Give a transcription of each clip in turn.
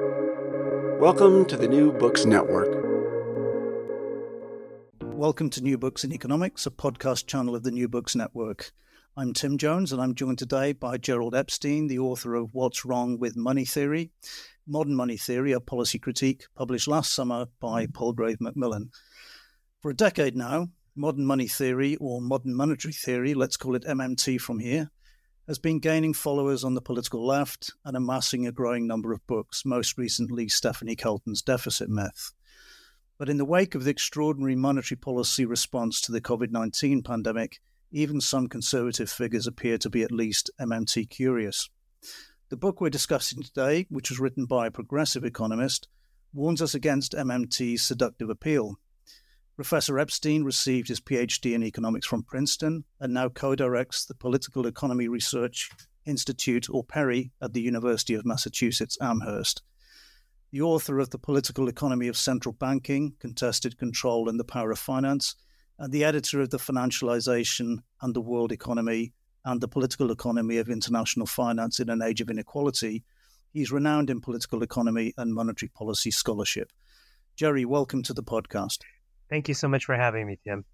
Welcome to the New Books Network. Welcome to New Books in Economics, a podcast channel of the New Books Network. I'm Tim Jones, and I'm joined today by Gerald Epstein, the author of What's Wrong with Money Theory, Modern Money Theory, a policy critique, published last summer by Palgrave Macmillan. For a decade now, modern money theory, or modern monetary theory, let's call it MMT from here, has been gaining followers on the political left and amassing a growing number of books, most recently Stephanie Kelton's Deficit Myth. But in the wake of the extraordinary monetary policy response to the COVID 19 pandemic, even some conservative figures appear to be at least MMT curious. The book we're discussing today, which was written by a progressive economist, warns us against MMT's seductive appeal Professor Epstein received his PhD in economics from Princeton and now co directs the Political Economy Research Institute, or PERI, at the University of Massachusetts Amherst. The author of The Political Economy of Central Banking, Contested Control and the Power of Finance, and the editor of The Financialization and the World Economy and the Political Economy of International Finance in an Age of Inequality, he's renowned in political economy and monetary policy scholarship. Jerry, welcome to the podcast. Thank you so much for having me, Tim.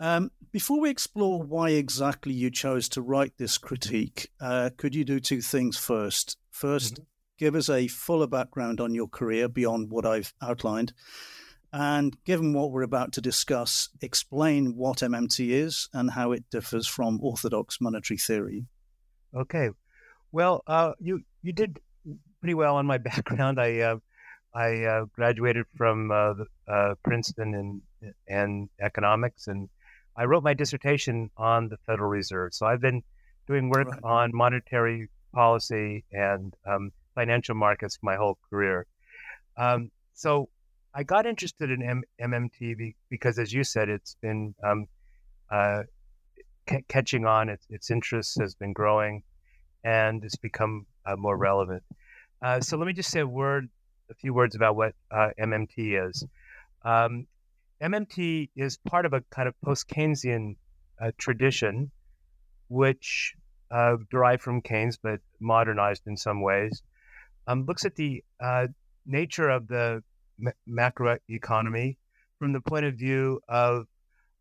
Um, before we explore why exactly you chose to write this critique, uh, could you do two things first? 1st mm-hmm. give us a fuller background on your career beyond what I've outlined. And given what we're about to discuss, explain what MMT is and how it differs from orthodox monetary theory. Okay. Well, uh, you you did pretty well on my background. I uh, I uh, graduated from uh, uh, Princeton in and economics, and I wrote my dissertation on the Federal Reserve. So I've been doing work right. on monetary policy and um, financial markets my whole career. Um, so I got interested in M- MMT because, as you said, it's been um, uh, c- catching on. Its, its interest has been growing, and it's become uh, more relevant. Uh, so let me just say a word a few words about what uh, MMT is. Um, MMT is part of a kind of post Keynesian uh, tradition, which uh, derived from Keynes but modernized in some ways. Um, looks at the uh, nature of the ma- macroeconomy from the point of view of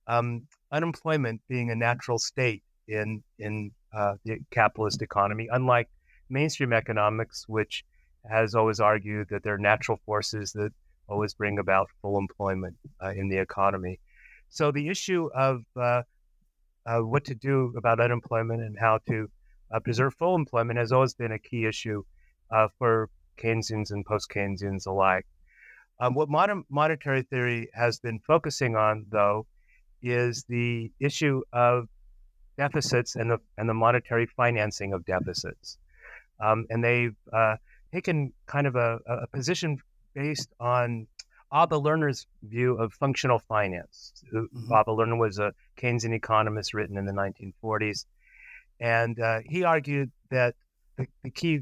um, unemployment being a natural state in in uh, the capitalist economy, unlike mainstream economics, which has always argued that there are natural forces that always bring about full employment uh, in the economy. So the issue of uh, uh, what to do about unemployment and how to uh, preserve full employment has always been a key issue uh, for Keynesians and post-Keynesians alike. Um, what modern monetary theory has been focusing on, though, is the issue of deficits and the and the monetary financing of deficits. Um, and they've uh, taken kind of a, a position based on Abba Lerner's view of functional finance. Mm-hmm. Abba Lerner was a Keynesian economist written in the 1940s. And uh, he argued that the, the, key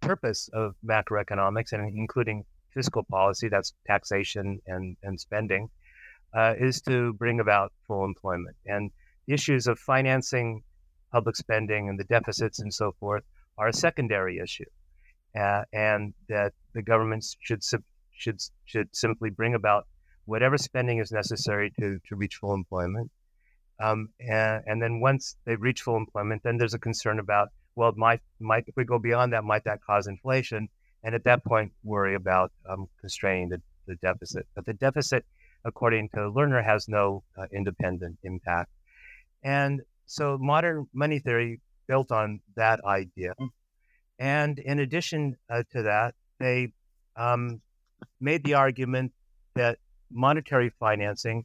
purpose of macroeconomics, and including fiscal policy, that's taxation and, and spending, uh, is to bring about full employment. And the issues of financing public spending and the deficits and so forth are a secondary issue uh, and that the government should should should simply bring about whatever spending is necessary to to reach full employment. Um, and, and, then once they reach full employment, then there's a concern about well, might might if we go beyond that, might that cause inflation? And at that point, worry about um, constraining the, the deficit. But the deficit, according to Lerner, has no uh, independent impact. And so modern money theory built on that idea. And in addition uh, to that, they um, made the argument that monetary financing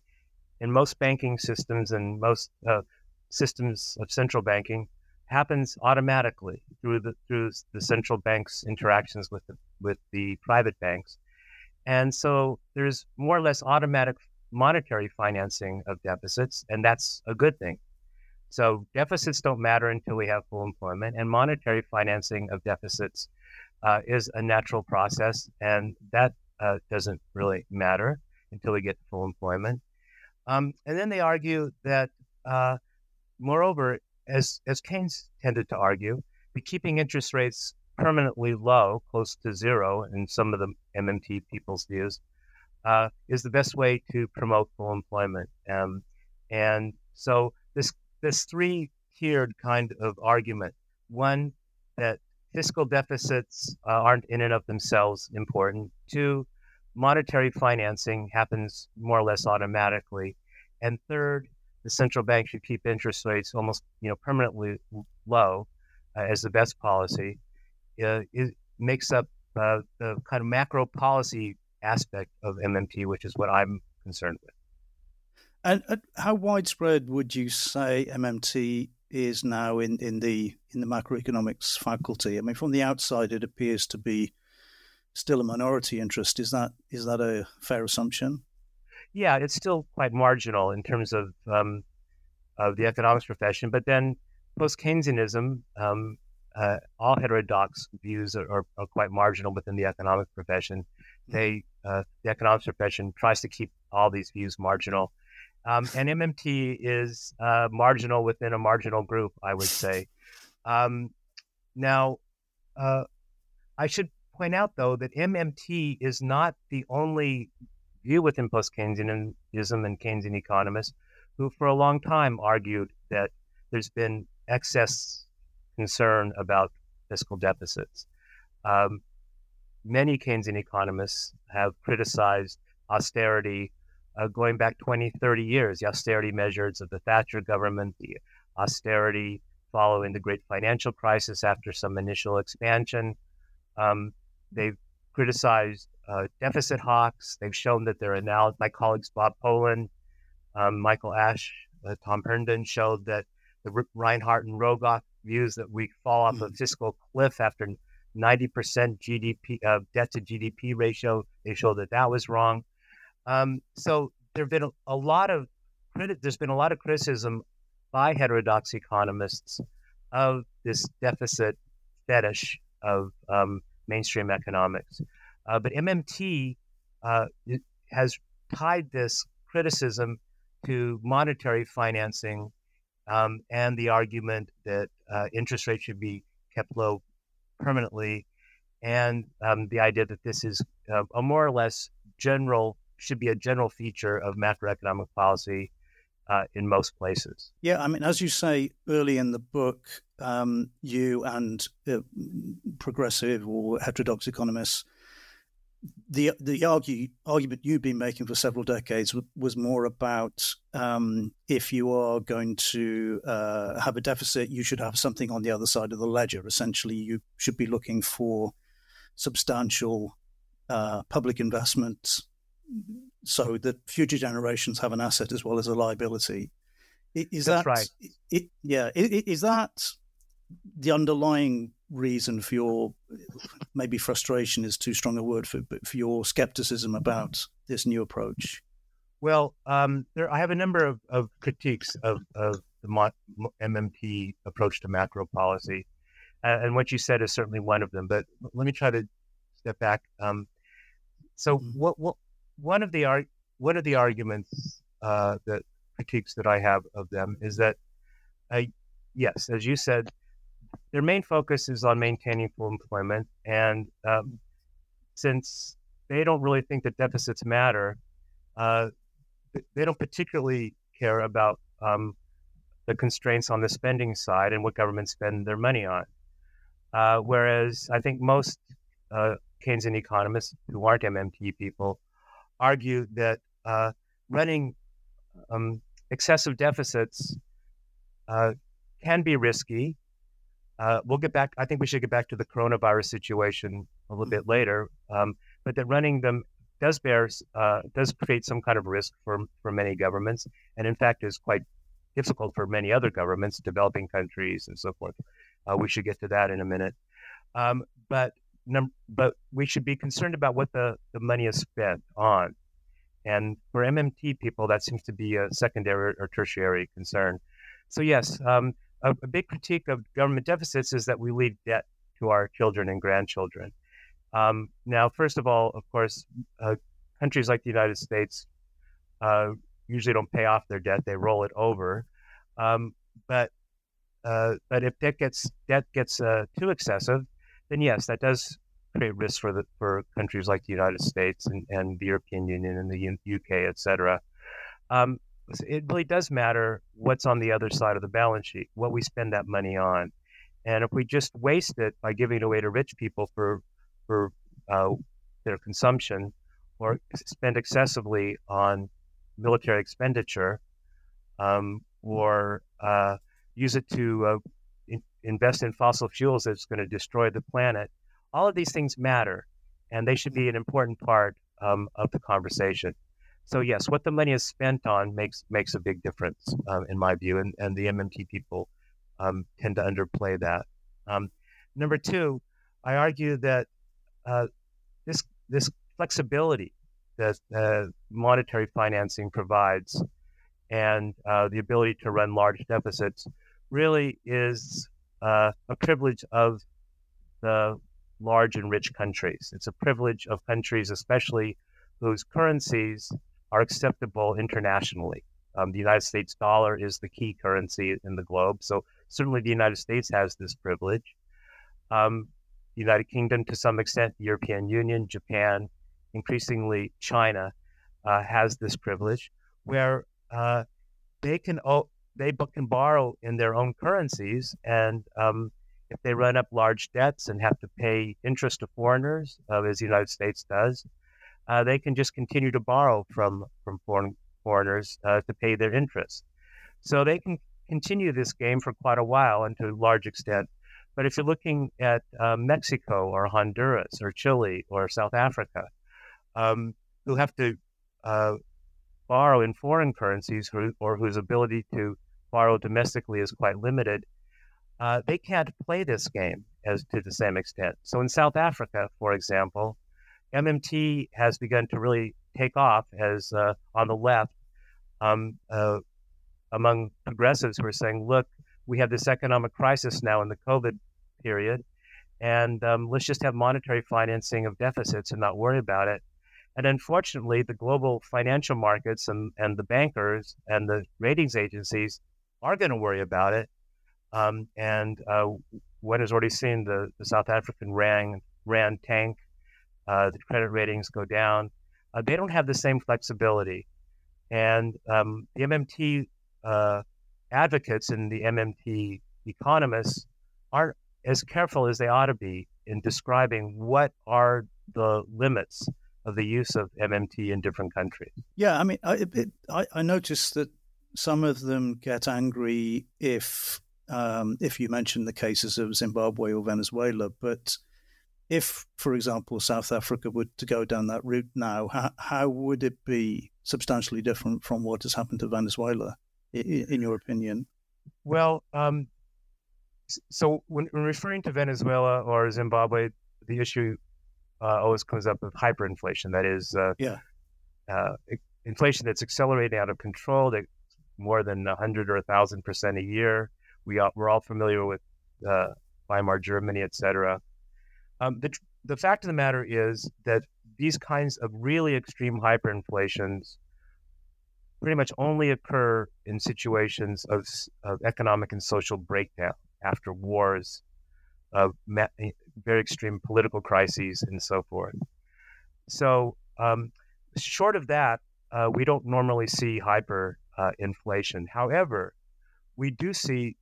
in most banking systems and most uh, systems of central banking happens automatically through the through the central bank's interactions with the with the private banks, and so there's more or less automatic monetary financing of deficits, and that's a good thing. So deficits don't matter until we have full employment, and monetary financing of deficits uh, is a natural process, and that uh, doesn't really matter until we get full employment. Um, and then they argue that, uh, moreover, as as Keynes tended to argue, the keeping interest rates permanently low, close to zero in some of the MMT people's views, uh, is the best way to promote full employment. Um, and so this this three tiered kind of argument: one that fiscal deficits uh, aren't in and of themselves important. Two, monetary financing happens more or less automatically. And third, the central bank should keep interest rates almost you know permanently low uh, as the best policy. Uh, it makes up uh, the kind of macro policy aspect of MMT, which is what I'm concerned with. And uh, how widespread would you say MMT is now in, in the in the macroeconomics faculty? I mean, from the outside, it appears to be still a minority interest. Is that is that a fair assumption? Yeah, it's still quite marginal in terms of um, of the economics profession. But then post Keynesianism, um, uh, all heterodox views are, are, are, quite marginal within the economic profession. Mm-hmm. They uh, the economics profession tries to keep all these views marginal. Um, and MMT is uh, marginal within a marginal group, I would say. Um, now, uh, I should point out, though, that MMT is not the only view within post Keynesianism and Keynesian economists who, for a long time, argued that there's been excess concern about fiscal deficits. Um, many Keynesian economists have criticized austerity uh, going back 20, 30 years, the austerity measures of the Thatcher government, the austerity following the great financial crisis after some initial expansion. Um, they've criticized uh, deficit hawks. They've shown that their analysis, my colleagues Bob Pollin, um, Michael Ash, uh, Tom Herndon showed that the R- Reinhart and Rogoff views that we fall off a mm-hmm. fiscal cliff after 90% GDP uh, debt to GDP ratio. They showed that that was wrong. Um, so there have been a, a lot of criti- there's been a lot of criticism by heterodox economists of this deficit fetish of um, mainstream economics. Uh, but MMT uh, has tied this criticism to monetary financing um, and the argument that uh, interest rates should be kept low permanently, and um, the idea that this is uh, a more or less general should be a general feature of macroeconomic policy uh, in most places. Yeah, I mean, as you say early in the book, um, you and uh, progressive or heterodox economists, the the argue, argument you've been making for several decades was more about um, if you are going to uh, have a deficit, you should have something on the other side of the ledger. Essentially, you should be looking for substantial uh, public investment so that future generations have an asset as well as a liability. Is That's that right? It, yeah, is that the underlying reason for your maybe frustration is too strong a word for, but for your skepticism about this new approach? Well, um, there, I have a number of, of critiques of, of the MMT approach to macro policy, uh, and what you said is certainly one of them. But let me try to step back. Um, so, mm-hmm. what, what one of the one of the arguments uh, that critiques that I have of them is that, uh, yes, as you said, their main focus is on maintaining full employment, and um, since they don't really think that deficits matter, uh, they don't particularly care about um, the constraints on the spending side and what governments spend their money on. Uh, whereas I think most uh, Keynesian economists who aren't MMT people argue that uh, running um, excessive deficits uh, can be risky. Uh, we'll get back. I think we should get back to the coronavirus situation a little bit later. Um, but that running them does bear uh, does create some kind of risk for for many governments, and in fact is quite difficult for many other governments, developing countries and so forth. Uh, we should get to that in a minute. Um, but num- but we should be concerned about what the, the money is spent on. And for MMT people, that seems to be a secondary or tertiary concern. So, yes, um, a, a, big critique of government deficits is that we leave debt to our children and grandchildren. Um, now, first of all, of course, uh, countries like the United States uh, usually don't pay off their debt; they roll it over. Um, but uh, but if debt gets debt gets uh, too excessive, then yes, that does create risks for the for countries like the United States and, and the European Union and the UK, et cetera. Um, it really does matter what's on the other side of the balance sheet, what we spend that money on, and if we just waste it by giving it away to rich people for for uh, their consumption, or spend excessively on military expenditure, um, or uh, use it to uh, in- invest in fossil fuels that's going to destroy the planet. All of these things matter, and they should be an important part um, of the conversation. So yes, what the money is spent on makes makes a big difference uh, in my view, and, and the MMT people um, tend to underplay that. Um, number two, I argue that uh, this this flexibility that uh, monetary financing provides and uh, the ability to run large deficits really is uh, a privilege of the large and rich countries. It's a privilege of countries, especially whose currencies are acceptable internationally. Um, the United States dollar is the key currency in the globe, so certainly the United States has this privilege. Um, the United Kingdom, to some extent, the European Union, Japan, increasingly China, uh, has this privilege where uh, they can they can borrow in their own currencies, and um, if they run up large debts and have to pay interest to foreigners, uh, as the United States does, uh, they can just continue to borrow from from foreign foreigners uh, to pay their interest. So they can continue this game for quite a while and to a large extent. But if you're looking at uh, Mexico or Honduras or Chile or South Africa, um, who have to uh, borrow in foreign currencies or, or, whose ability to borrow domestically is quite limited, uh, they can't play this game as to the same extent. So in South Africa, for example, MMT has begun to really take off as uh, on the left um, uh, among progressives who are saying, look, we have this economic crisis now in the COVID period, and um, let's just have monetary financing of deficits and not worry about it. And unfortunately, the global financial markets and, and the bankers and the ratings agencies are going to worry about it. Um, and uh, one has already seen the, the South African RAND, RAND tank, uh, the credit ratings go down. Uh, they don't have the same flexibility. And um, the MMT uh, advocates and the MMT economists aren't as careful as they ought to be in describing what are the limits of the use of MMT in different countries. Yeah, I mean, I, it, I, I noticed that some of them get angry if um, if you mention the cases of Zimbabwe or Venezuela, but if, for example, South Africa were to go down that route now, how, how would it be substantially different from what has happened to Venezuela, in, in your opinion? Well, um, so when, when, referring to Venezuela or Zimbabwe, the issue uh, always comes up with hyperinflation. That is, uh, yeah, uh, inflation that's accelerating out of control, that more than hundred or thousand percent a year. We all, we're all familiar with uh, Weimar Germany, et cetera. Um, the, the fact of the matter is that these kinds of really extreme hyperinflations pretty much only occur in situations of, of economic and social breakdown after wars, of eh, very extreme political crises, and so forth. So, um, short of that, uh, we don't normally see hyperinflation. Uh, However, we do see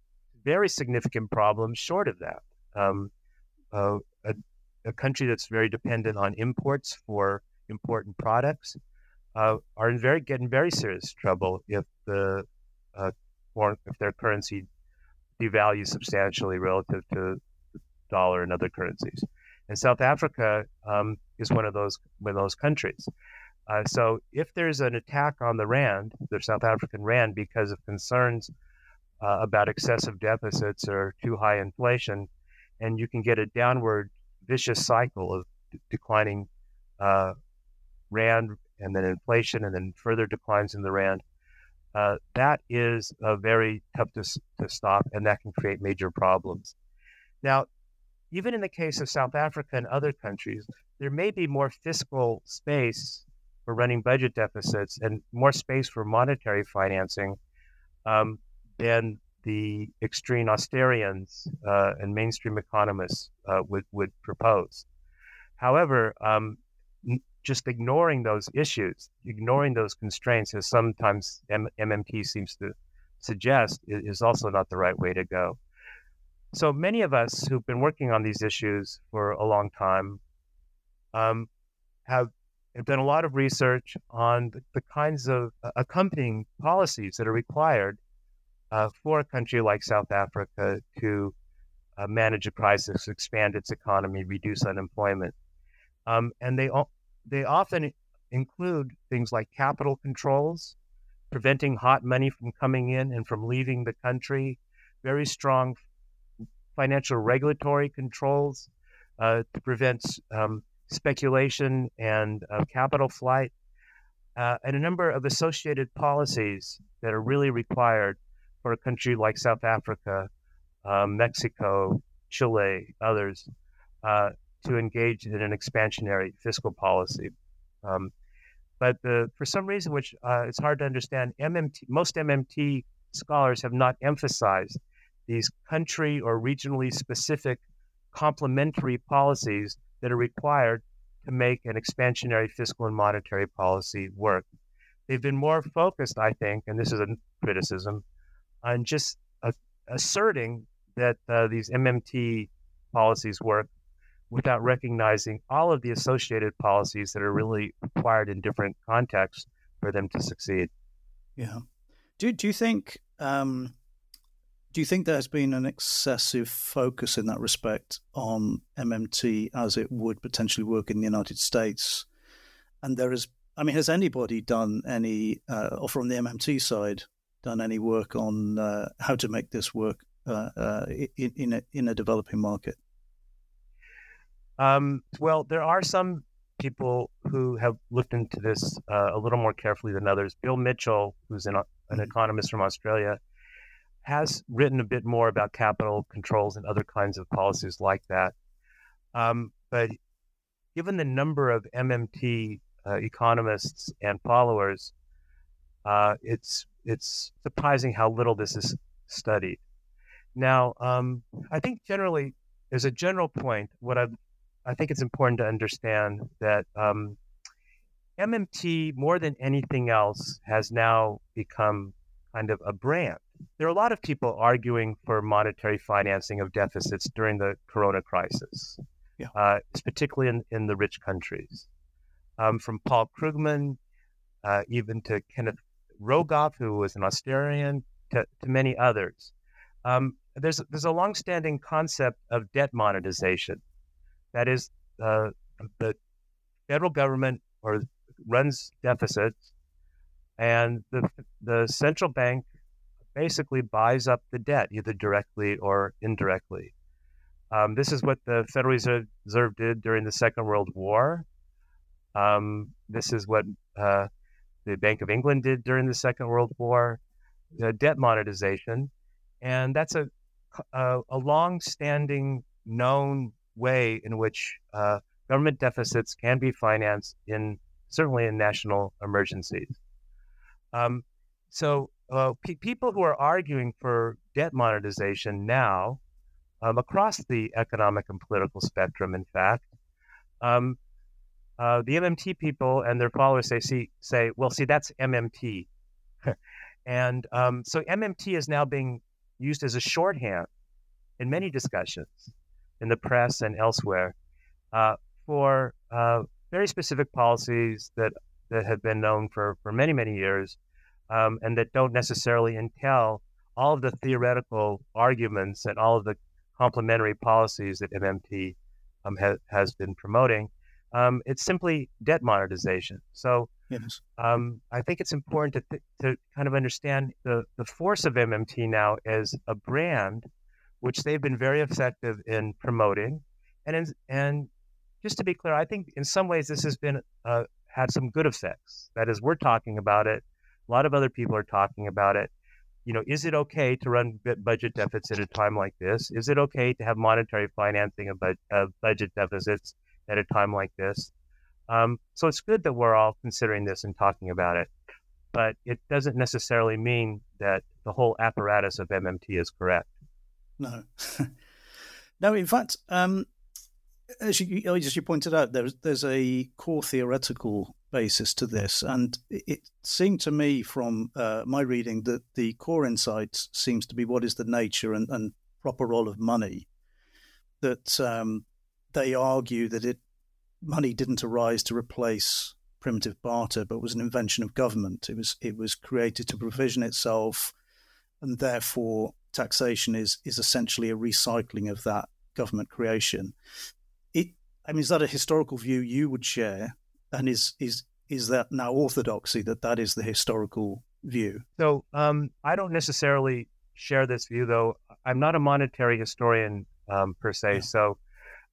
very significant problems short of that. Um, uh, a, a, country that's very dependent on imports for important products uh, are in very getting very serious trouble if the uh, foreign, if their currency devalues substantially relative to the dollar and other currencies. And South Africa um, is one of those one of those countries. Uh, so if there's an attack on the rand, the South African rand, because of concerns uh, about excessive deficits or too high inflation, and you can get a downward vicious cycle of d- declining uh, rand and then inflation and then further declines in the rand. Uh, that is very tough to, to stop and that can create major problems. Now, even in the case of South Africa and other countries, there may be more fiscal space for running budget deficits and more space for monetary financing um, than the extreme austerians uh, and mainstream economists uh, would, would propose. However, um, just ignoring those issues, ignoring those constraints, as sometimes M- MMT seems to suggest, is also not the right way to go. So many of us who've been working on these issues for a long time um, have, have done a lot of research on the, the kinds of uh, accompanying policies that are required uh, for a country like South Africa to uh, manage a crisis, expand its economy, reduce unemployment. Um, and they, they often include things like capital controls, preventing hot money from coming in and from leaving the country, very strong financial regulatory controls uh, to prevent um, speculation and uh, capital flight, uh, and a number of associated policies that are really required for a country like South Africa, um, Mexico, Chile, others, uh, to engage in an expansionary fiscal policy. Um, but the, for some reason, which uh, it's hard to understand, MMT, most MMT scholars have not emphasized these country or regionally specific complementary policies that are required to make an expansionary fiscal and monetary policy work. They've been more focused, I think, and this is a criticism, on just asserting that uh, these MMT policies work without recognizing all of the associated policies that are really required in different contexts for them to succeed. Yeah. Do, do you think um, do you think there's been an excessive focus in that respect on MMT as it would potentially work in the United States? And there is, I mean, has anybody done any, uh, or from the MMT side, done any work on uh, how to make this work uh, uh in, in a, in a developing market? Um, well, there are some people who have looked into this uh, a little more carefully than others. Bill Mitchell, who's an, an mm-hmm. economist from Australia, has written a bit more about capital controls and other kinds of policies like that. Um, but given the number of MMT uh, economists and followers, uh, it's it's surprising how little this is studied. Now, um, I think generally, as a general point, what I I think it's important to understand that um, MMT, more than anything else, has now become kind of a brand. There are a lot of people arguing for monetary financing of deficits during the corona crisis, yeah. uh, particularly in, in the rich countries. Um, from Paul Krugman, uh, even to Kenneth Rogoff, who was an Austerian, to, to many others. Um, there's, there's a longstanding concept of debt monetization. That is, uh, the federal government or runs deficits and the the central bank basically buys up the debt either directly or indirectly. Um, this is what the Federal Reserve did during the Second World War. Um, this is what uh, the Bank of England did during the Second World War, the debt monetization, and that's a a, a long-standing known way in which uh, government deficits can be financed in certainly in national emergencies. Um, so uh, pe- people who are arguing for debt monetization now, um, across the economic and political spectrum, in fact, um, uh, the MMT people and their followers say, see, say, well, see, that's MMT, and um, so MMT is now being used as a shorthand in many discussions in the press and elsewhere uh, for uh, very specific policies that that have been known for, for many, many years, um, and that don't necessarily entail all of the theoretical arguments and all of the complementary policies that MMT um, ha- has been promoting. Um, it's simply debt monetization. So yes. Um, I think it's important to, th- to kind of understand the, the force of MMT now as a brand, which they've been very effective in promoting. And, in, and just to be clear, I think in some ways this has been uh, had some good effects. That is, we're talking about it. A lot of other people are talking about it. You know, is it okay to run budget deficits at a time like this? Is it okay to have monetary financing of, of budget deficits at a time like this? Um, so it's good that we're all considering this and talking about it, but it doesn't necessarily mean that the whole apparatus of MMT is correct. No. no, in fact, um, as you, as you pointed out, there's there's a core theoretical basis to this, and it seemed to me from uh, my reading that the core insight seems to be what is the nature and, and proper role of money. That um, they argue that it money didn't arise to replace primitive barter, but was an invention of government. It was it was created to provision itself, and therefore taxation is is essentially a recycling of that government creation. It, I mean, is that a historical view you would share? And is is is that now orthodoxy that that is the historical view? So um, I don't necessarily share this view, though. I'm not a monetary historian um, per se. Yeah. So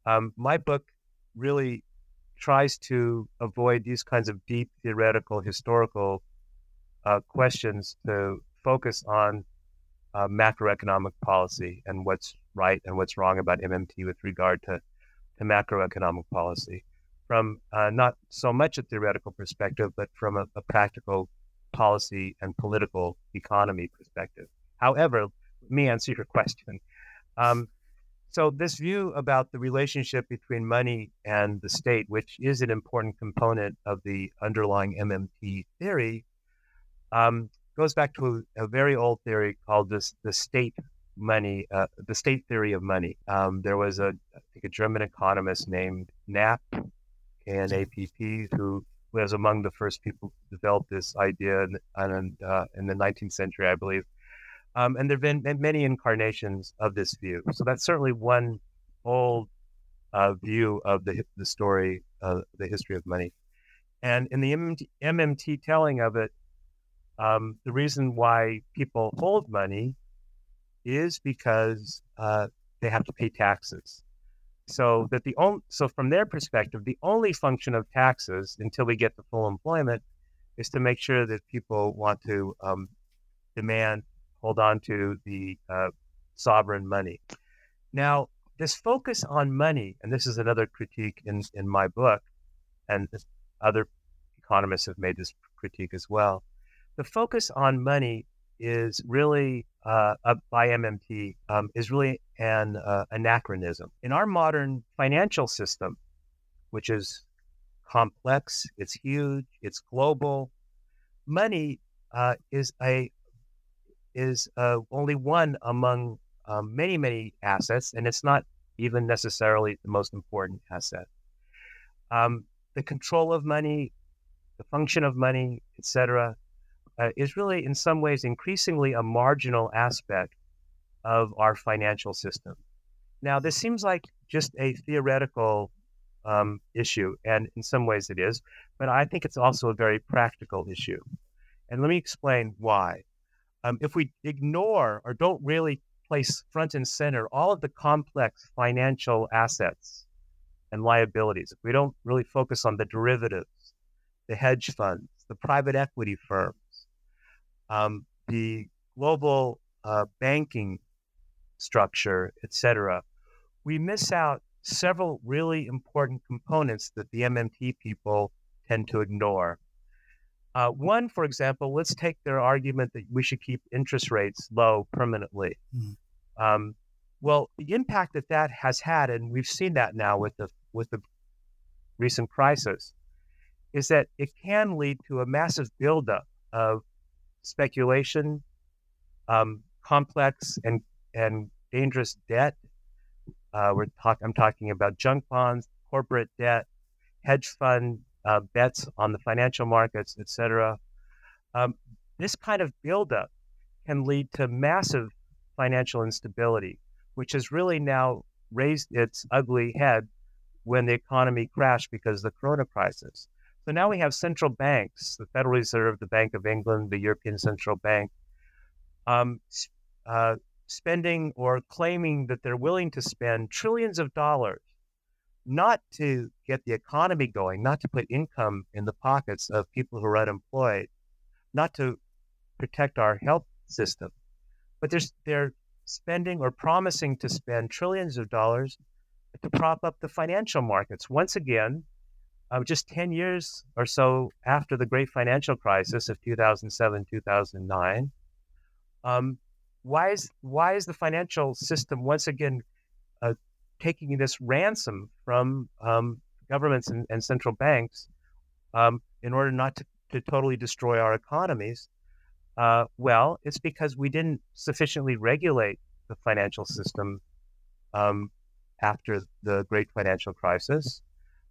um, my book really tries to avoid these kinds of deep theoretical historical uh, questions to focus on uh, macroeconomic policy and what's right and what's wrong about MMT with regard to, to macroeconomic policy from uh, not so much a theoretical perspective, but from a, a, practical policy and political economy perspective. However, let me answer your question. Um, so, this view about the relationship between money and the state, which is an important component of the underlying MMT theory, um, goes back to a, a, very old theory called this, the state money, uh, the state theory of money. Um, there was a, I think, a German economist named Knapp, K-N-A-P-P, who was among the first people to develop this idea in, in, uh, in the 19th century, I believe. Um, and there have been many incarnations of this view. So that's certainly one old uh, view of the, the story, uh, the history of money. And in the MMT, MMT telling of it, um, the reason why people hold money is because uh, they have to pay taxes. So that the only, so from their perspective, the only function of taxes until we get to full employment is to make sure that people want to um, demand hold on to the uh, sovereign money. Now, this focus on money, and this is another critique in, in my book, and other economists have made this critique as well. The focus on money is really uh, by MMT um, is really an uh, anachronism in our modern financial system, which is complex, it's huge, it's global. Money uh, is a is uh, only one among um, many, many assets, and it's not even necessarily the most important asset. Um, the control of money, the function of money, etc., uh, is really, in some ways, increasingly a marginal aspect of our financial system. Now, this seems like just a theoretical um, issue, and in some ways it is, but I think it's also a very practical issue. And let me explain why um, if we ignore or don't really place front and center all of the complex financial assets and liabilities, if we don't really focus on the derivatives, the hedge funds, the private equity firms, um, the global uh, banking structure, etc., we miss out several really important components that the MMT people tend to ignore. Uh, one, for example, let's take their argument that we should keep interest rates low permanently. Mm. Um, well, the impact that that has had, and we've seen that now with the with the recent crisis, is that it can lead to a massive buildup of speculation, um, complex and and dangerous debt. Uh, we're talk, I'm talking about junk bonds, corporate debt, hedge fund uh, bets on the financial markets, etc. Um, this kind of buildup can lead to massive financial instability, which has really now raised its ugly head when the economy crashed because of the corona crisis. So now we have central banks, the Federal Reserve, the Bank of England, the European Central Bank, um, uh, spending or claiming that they're willing to spend trillions of dollars not to get the economy going, not to put income in the pockets of people who are unemployed, not to protect our health system, but they're, they're spending or promising to spend trillions of dollars to prop up the financial markets. Once again, uh, just 10 years or so after the great financial crisis of 2007, 2009, um, why is why is the financial system once again uh, taking this ransom from um, governments and, and, central banks um, in order not to, to totally destroy our economies? Uh, well, it's because we didn't sufficiently regulate the financial system um, after the great financial crisis.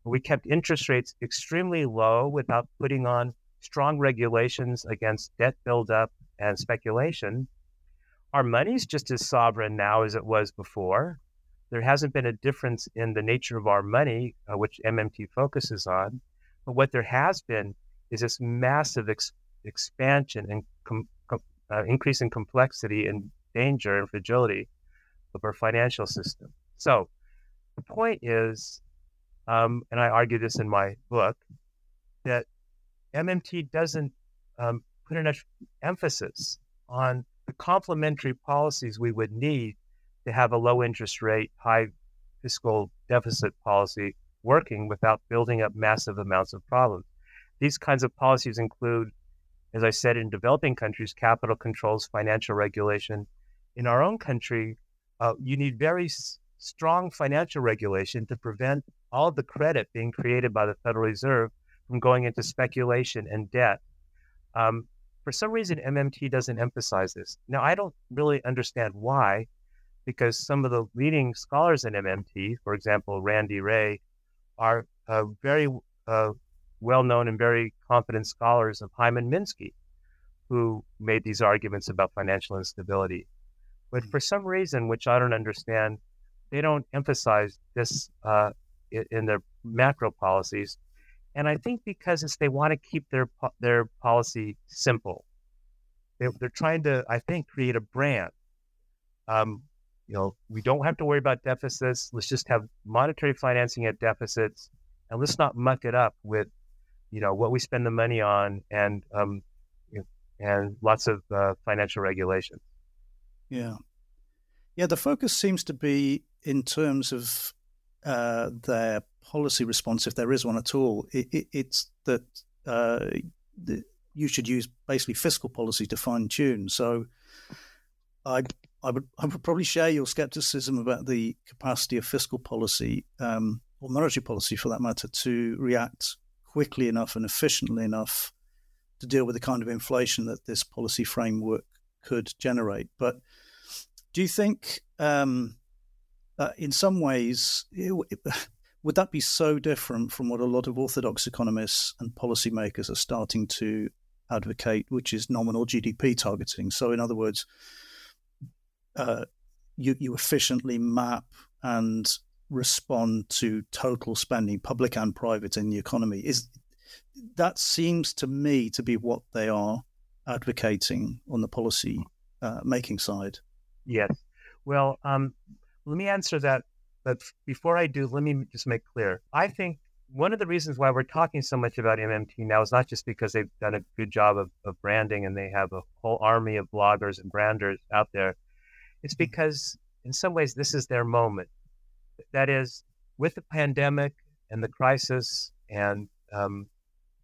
We kept interest rates extremely low without putting on strong regulations against debt buildup and speculation. Our money's just as sovereign now as it was before. There hasn't been a difference in the nature of our money, uh, which MMT focuses on. But what there has been is this massive ex- expansion and com- com- uh, increase in complexity and danger and fragility of our financial system. So the point is, um, and I argue this in my book, that MMT doesn't um, put enough emphasis on the complementary policies we would need to have a low interest rate, high fiscal deficit policy working without building up massive amounts of problems. These kinds of policies include, as I said, in developing countries, capital controls, financial regulation. In our own country, uh, you need very s- strong financial regulation to prevent all the credit being created by the Federal Reserve from going into speculation and debt. Um, for some reason, MMT doesn't emphasize this. Now, I don't really understand why, because some of the leading scholars in MMT, for example, Randy Wray, are uh, very uh, well known and very competent scholars of Hyman Minsky, who made these arguments about financial instability. But for some reason, which I don't understand, they don't emphasize this uh, in their macro policies. And I think because it's they want to keep their their policy simple. They, are trying to, I think, create a brand. Um, you know, we don't have to worry about deficits. Let's just have monetary financing at deficits, and let's not muck it up with, you know, what we spend the money on and um, and lots of uh, financial regulations. Yeah. Yeah, the focus seems to be in terms of uh, their policy response, if there is one at all. It, it, it's that uh, you should use basically fiscal policy to fine tune. So, I I would I would probably share your skepticism about the capacity of fiscal policy um, or monetary policy, for that matter, to react quickly enough and efficiently enough to deal with the kind of inflation that this policy framework could generate. But do you think, um, uh, in some ways, it, it, would that be so different from what a lot of orthodox economists and policymakers are starting to advocate, which is nominal GDP targeting? So, in other words, uh, you, you efficiently map and respond to total spending, public and private, in the economy. Is that seems to me to be what they are advocating on the policy uh, making side? Yes. Well, um, let me answer that. But before I do, let me just make clear. I think one of the reasons why we're talking so much about MMT now is not just because they've done a good job of, of branding and they have a whole army of bloggers and branders out there. It's mm-hmm. because, in some ways, this is their moment. That is, with the pandemic and the crisis and um,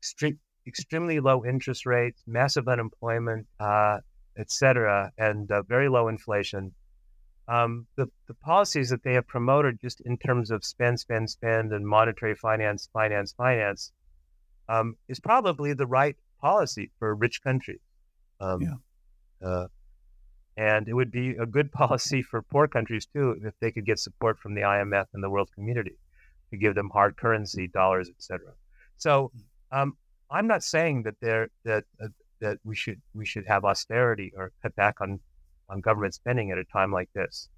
extre- extremely low interest rates, massive unemployment, uh, et cetera, and uh, very low inflation. Um, the, the policies that they have promoted just in terms of spend, spend, spend, and monetary finance, finance, finance, um, is probably the right policy for rich countries. Um, yeah. Uh, and it would be a good policy for poor countries too if they could get support from the IMF and the world community to give them hard currency, dollars, etc. So um, I'm not saying that they're that uh, that we should we should have austerity or cut back on on government spending at a time like this.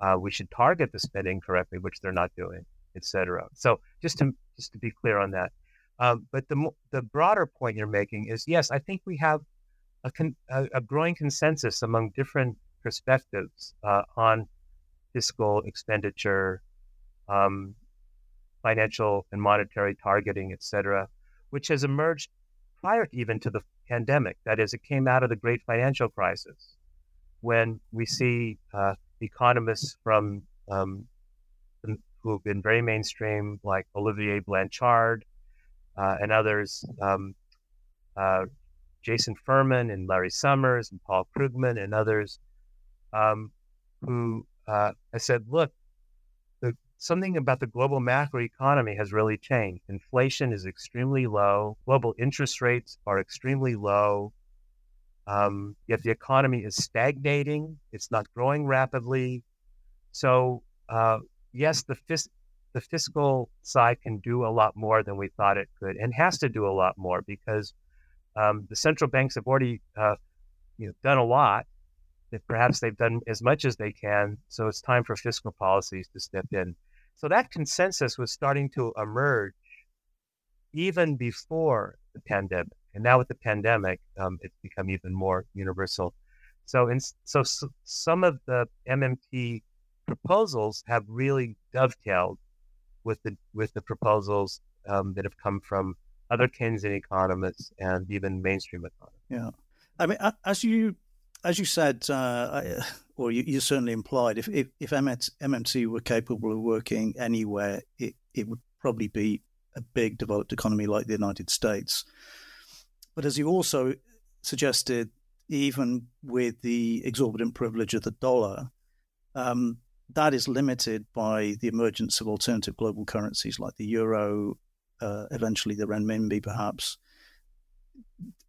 Uh, we should target the spending correctly, which they're not doing, etc. So just to just to be clear on that. Um, but the the broader point you're making is yes, I think we have a, con, a, a growing consensus among different perspectives uh, on fiscal expenditure, um, financial and monetary targeting, etc., which has emerged prior even to the pandemic. That is, it came out of the great financial crisis when we see uh, economists from um, who have been very mainstream, like Olivier Blanchard uh, and others, um, uh, Jason Furman and Larry Summers and Paul Krugman and others um, who uh, I said, look, the, something about the global macroeconomy has really changed. Inflation is extremely low. Global interest rates are extremely low. Um, yet the economy is stagnating. It's not growing rapidly. So, uh, yes, the, fis- the fiscal side can do a lot more than we thought it could and has to do a lot more because um, the central banks have already uh, you know, done a lot that perhaps they've done as much as they can. So it's time for fiscal policies to step in. So that consensus was starting to emerge even before the pandemic. And now with the pandemic, um, it's become even more universal. So, in, so, so some of the MMT proposals have really dovetailed with the with the proposals um, that have come from other Keynesian economists and even mainstream economists. Yeah, I mean, as you as you said, uh, or you, you, certainly implied, if, if, if MMT were capable of working anywhere, it, it would probably be a big developed economy like the United States. But as you also suggested, even with the exorbitant privilege of the dollar, um, that is limited by the emergence of alternative global currencies like the euro, uh, eventually the renminbi, perhaps.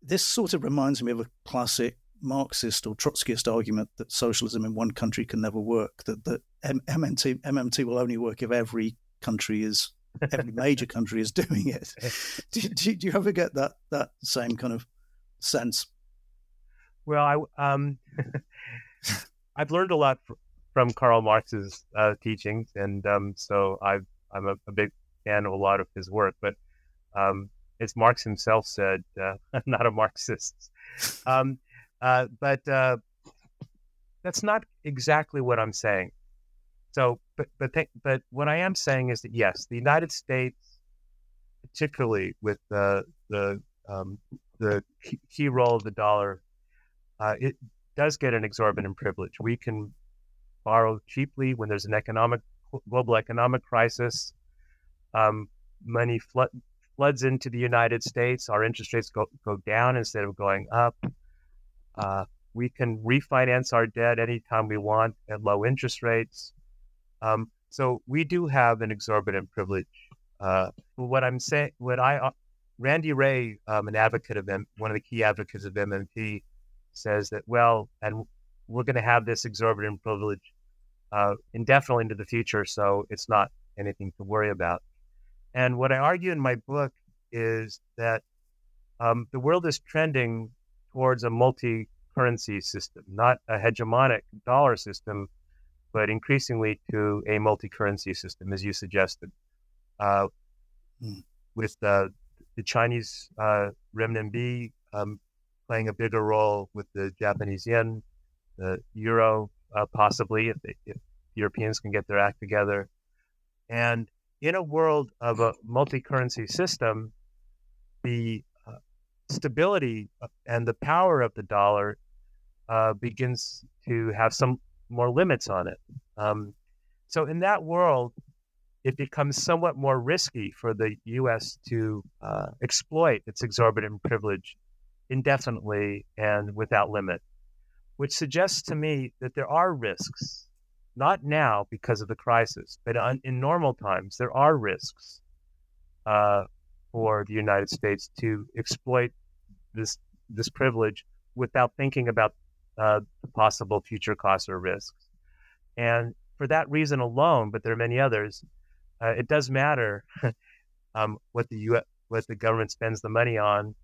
This sort of reminds me of a classic Marxist or Trotskyist argument that socialism in one country can never work, that, that MMT, MMT will only work if every country is, every major country is doing it. Do, do, do, you ever get that, that same kind of sense? Well, I, um, I've learned a lot from Karl Marx's uh, teachings, and um, so i am a, a, big fan of a lot of his work. But um, as Marx himself said, uh, I'm not a Marxist. Um, uh, but uh, that's not exactly what I'm saying. So, but but th- but what I am saying is that yes, the United States, particularly with the the um, the key role of the dollar, uh, it does get an exorbitant privilege. We can borrow cheaply when there's an economic global economic crisis. Um, money flood, floods into the United States. Our interest rates go, go down instead of going up. Uh, we can refinance our debt anytime we want at low interest rates. Um, so we do have an exorbitant privilege. Uh, what I'm saying, what I, uh, Randy Wray, um, an advocate of M, one of the key advocates of MMT, says that well, and we're going to have this exorbitant privilege uh, indefinitely into the future, so it's not anything to worry about. And what I argue in my book is that um, the world is trending towards a multi currency system, not a hegemonic dollar system, but increasingly to a multi currency system, as you suggested, uh, mm. with the Chinese uh, renminbi um, playing a bigger role with the Japanese yen, the euro, uh, possibly, if, they, if Europeans can get their act together. And in a world of a multi currency system, the stability uh, and the power of the dollar uh, begins to have some more limits on it. Um, so in that world, it becomes somewhat more risky for the U.S. to uh, exploit its exorbitant privilege indefinitely and without limit, which suggests to me that there are risks, not now because of the crisis, but in normal times, there are risks uh, for the United States to exploit this this privilege without thinking about uh, the possible future costs or risks. And for that reason alone, but there are many others, uh, it does matter um, what the U- what the government spends the money on.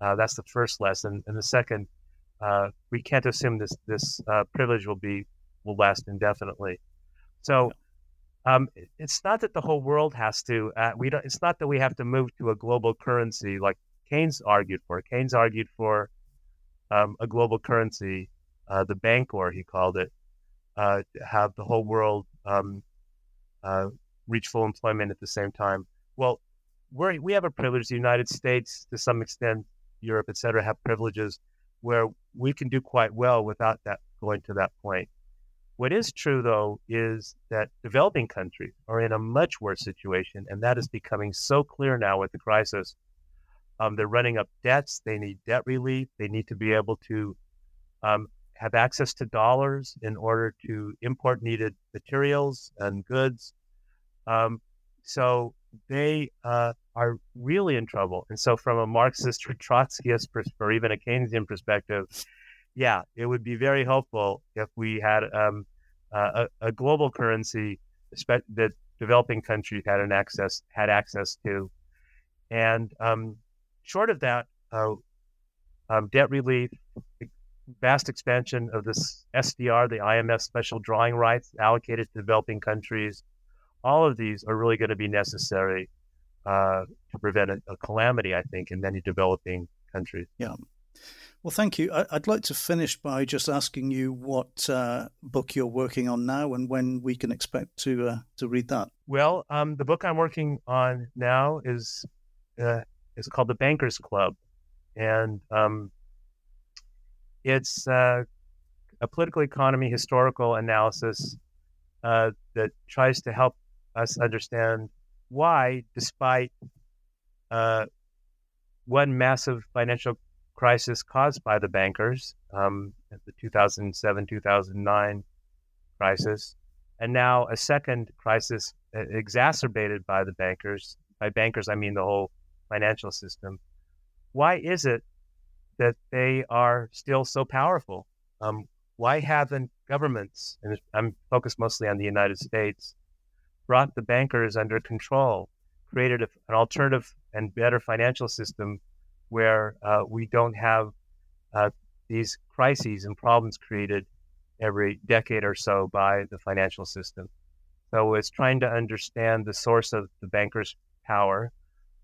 Uh, that's the first lesson, and the second, uh, we can't assume this this uh, privilege will be will last indefinitely. So. Um, it's not that the whole world has to. Uh, we don't. It's not that we have to move to a global currency like Keynes argued for. Keynes argued for um, a global currency, uh, the Bancor, he called it, uh, have the whole world um, uh, reach full employment at the same time. Well, we we have a privilege. The United States, to some extent, Europe, et cetera, have privileges where we can do quite well without that going to that point. What is true, though, is that developing countries are in a much worse situation, and that is becoming so clear now with the crisis Um, they're running up debts. They need debt relief. They need to be able to um, have access to dollars in order to import needed materials and goods. Um, so they uh, are really in trouble. And so, from a Marxist or Trotskyist or even a Keynesian perspective, yeah, it would be very helpful if we had um, a, a, global currency that developing countries had an access had access to, and um, short of that, uh, um, debt relief, vast expansion of this SDR, the IMF special drawing rights allocated to developing countries, all of these are really going to be necessary uh, to prevent a, a, calamity, I think, in many developing countries. Yeah. Well, thank you. I, would like to finish by just asking you what uh, book you're working on now and when we can expect to uh, to read that. Well, um, the book I'm working on now is uh, is called The Bankers Club, and um, it's uh, a political economy historical analysis uh, that tries to help us understand why, despite uh, one massive financial crisis caused by the bankers, um, the 2007 2009 crisis, and now a second crisis exacerbated by the bankers. By bankers, I mean the whole financial system. Why is it that they are still so powerful? Um, why haven't governments, and I'm focused mostly on the United States, brought the bankers under control, created a, an alternative and better financial system where uh, we don't have uh, these crises and problems created every decade or so by the financial system. So it's trying to understand the source of the bankers' power,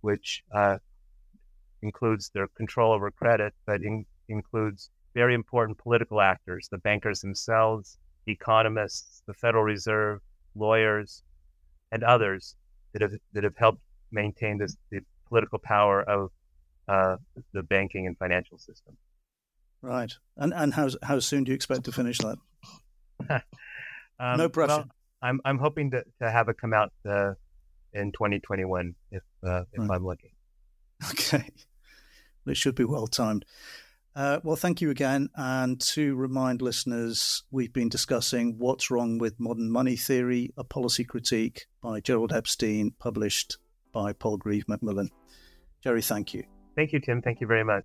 which uh, includes their control over credit, but in, includes very important political actors, the bankers themselves, economists, the Federal Reserve, lawyers, and others that have that have helped maintain this the political power of uh, the banking and financial system. Right. And and how how soon do you expect to finish that? um, no pressure. Well, I'm I'm hoping to, to have it come out uh, in 2021 if uh, if right. I'm lucky. Okay. It should be well timed. Uh, well, thank you again. And to remind listeners, we've been discussing What's Wrong with Modern Money Theory, a policy critique by Gerald Epstein, published by Palgrave Macmillan. Jerry, thank you. Thank you, Tim. Thank you very much.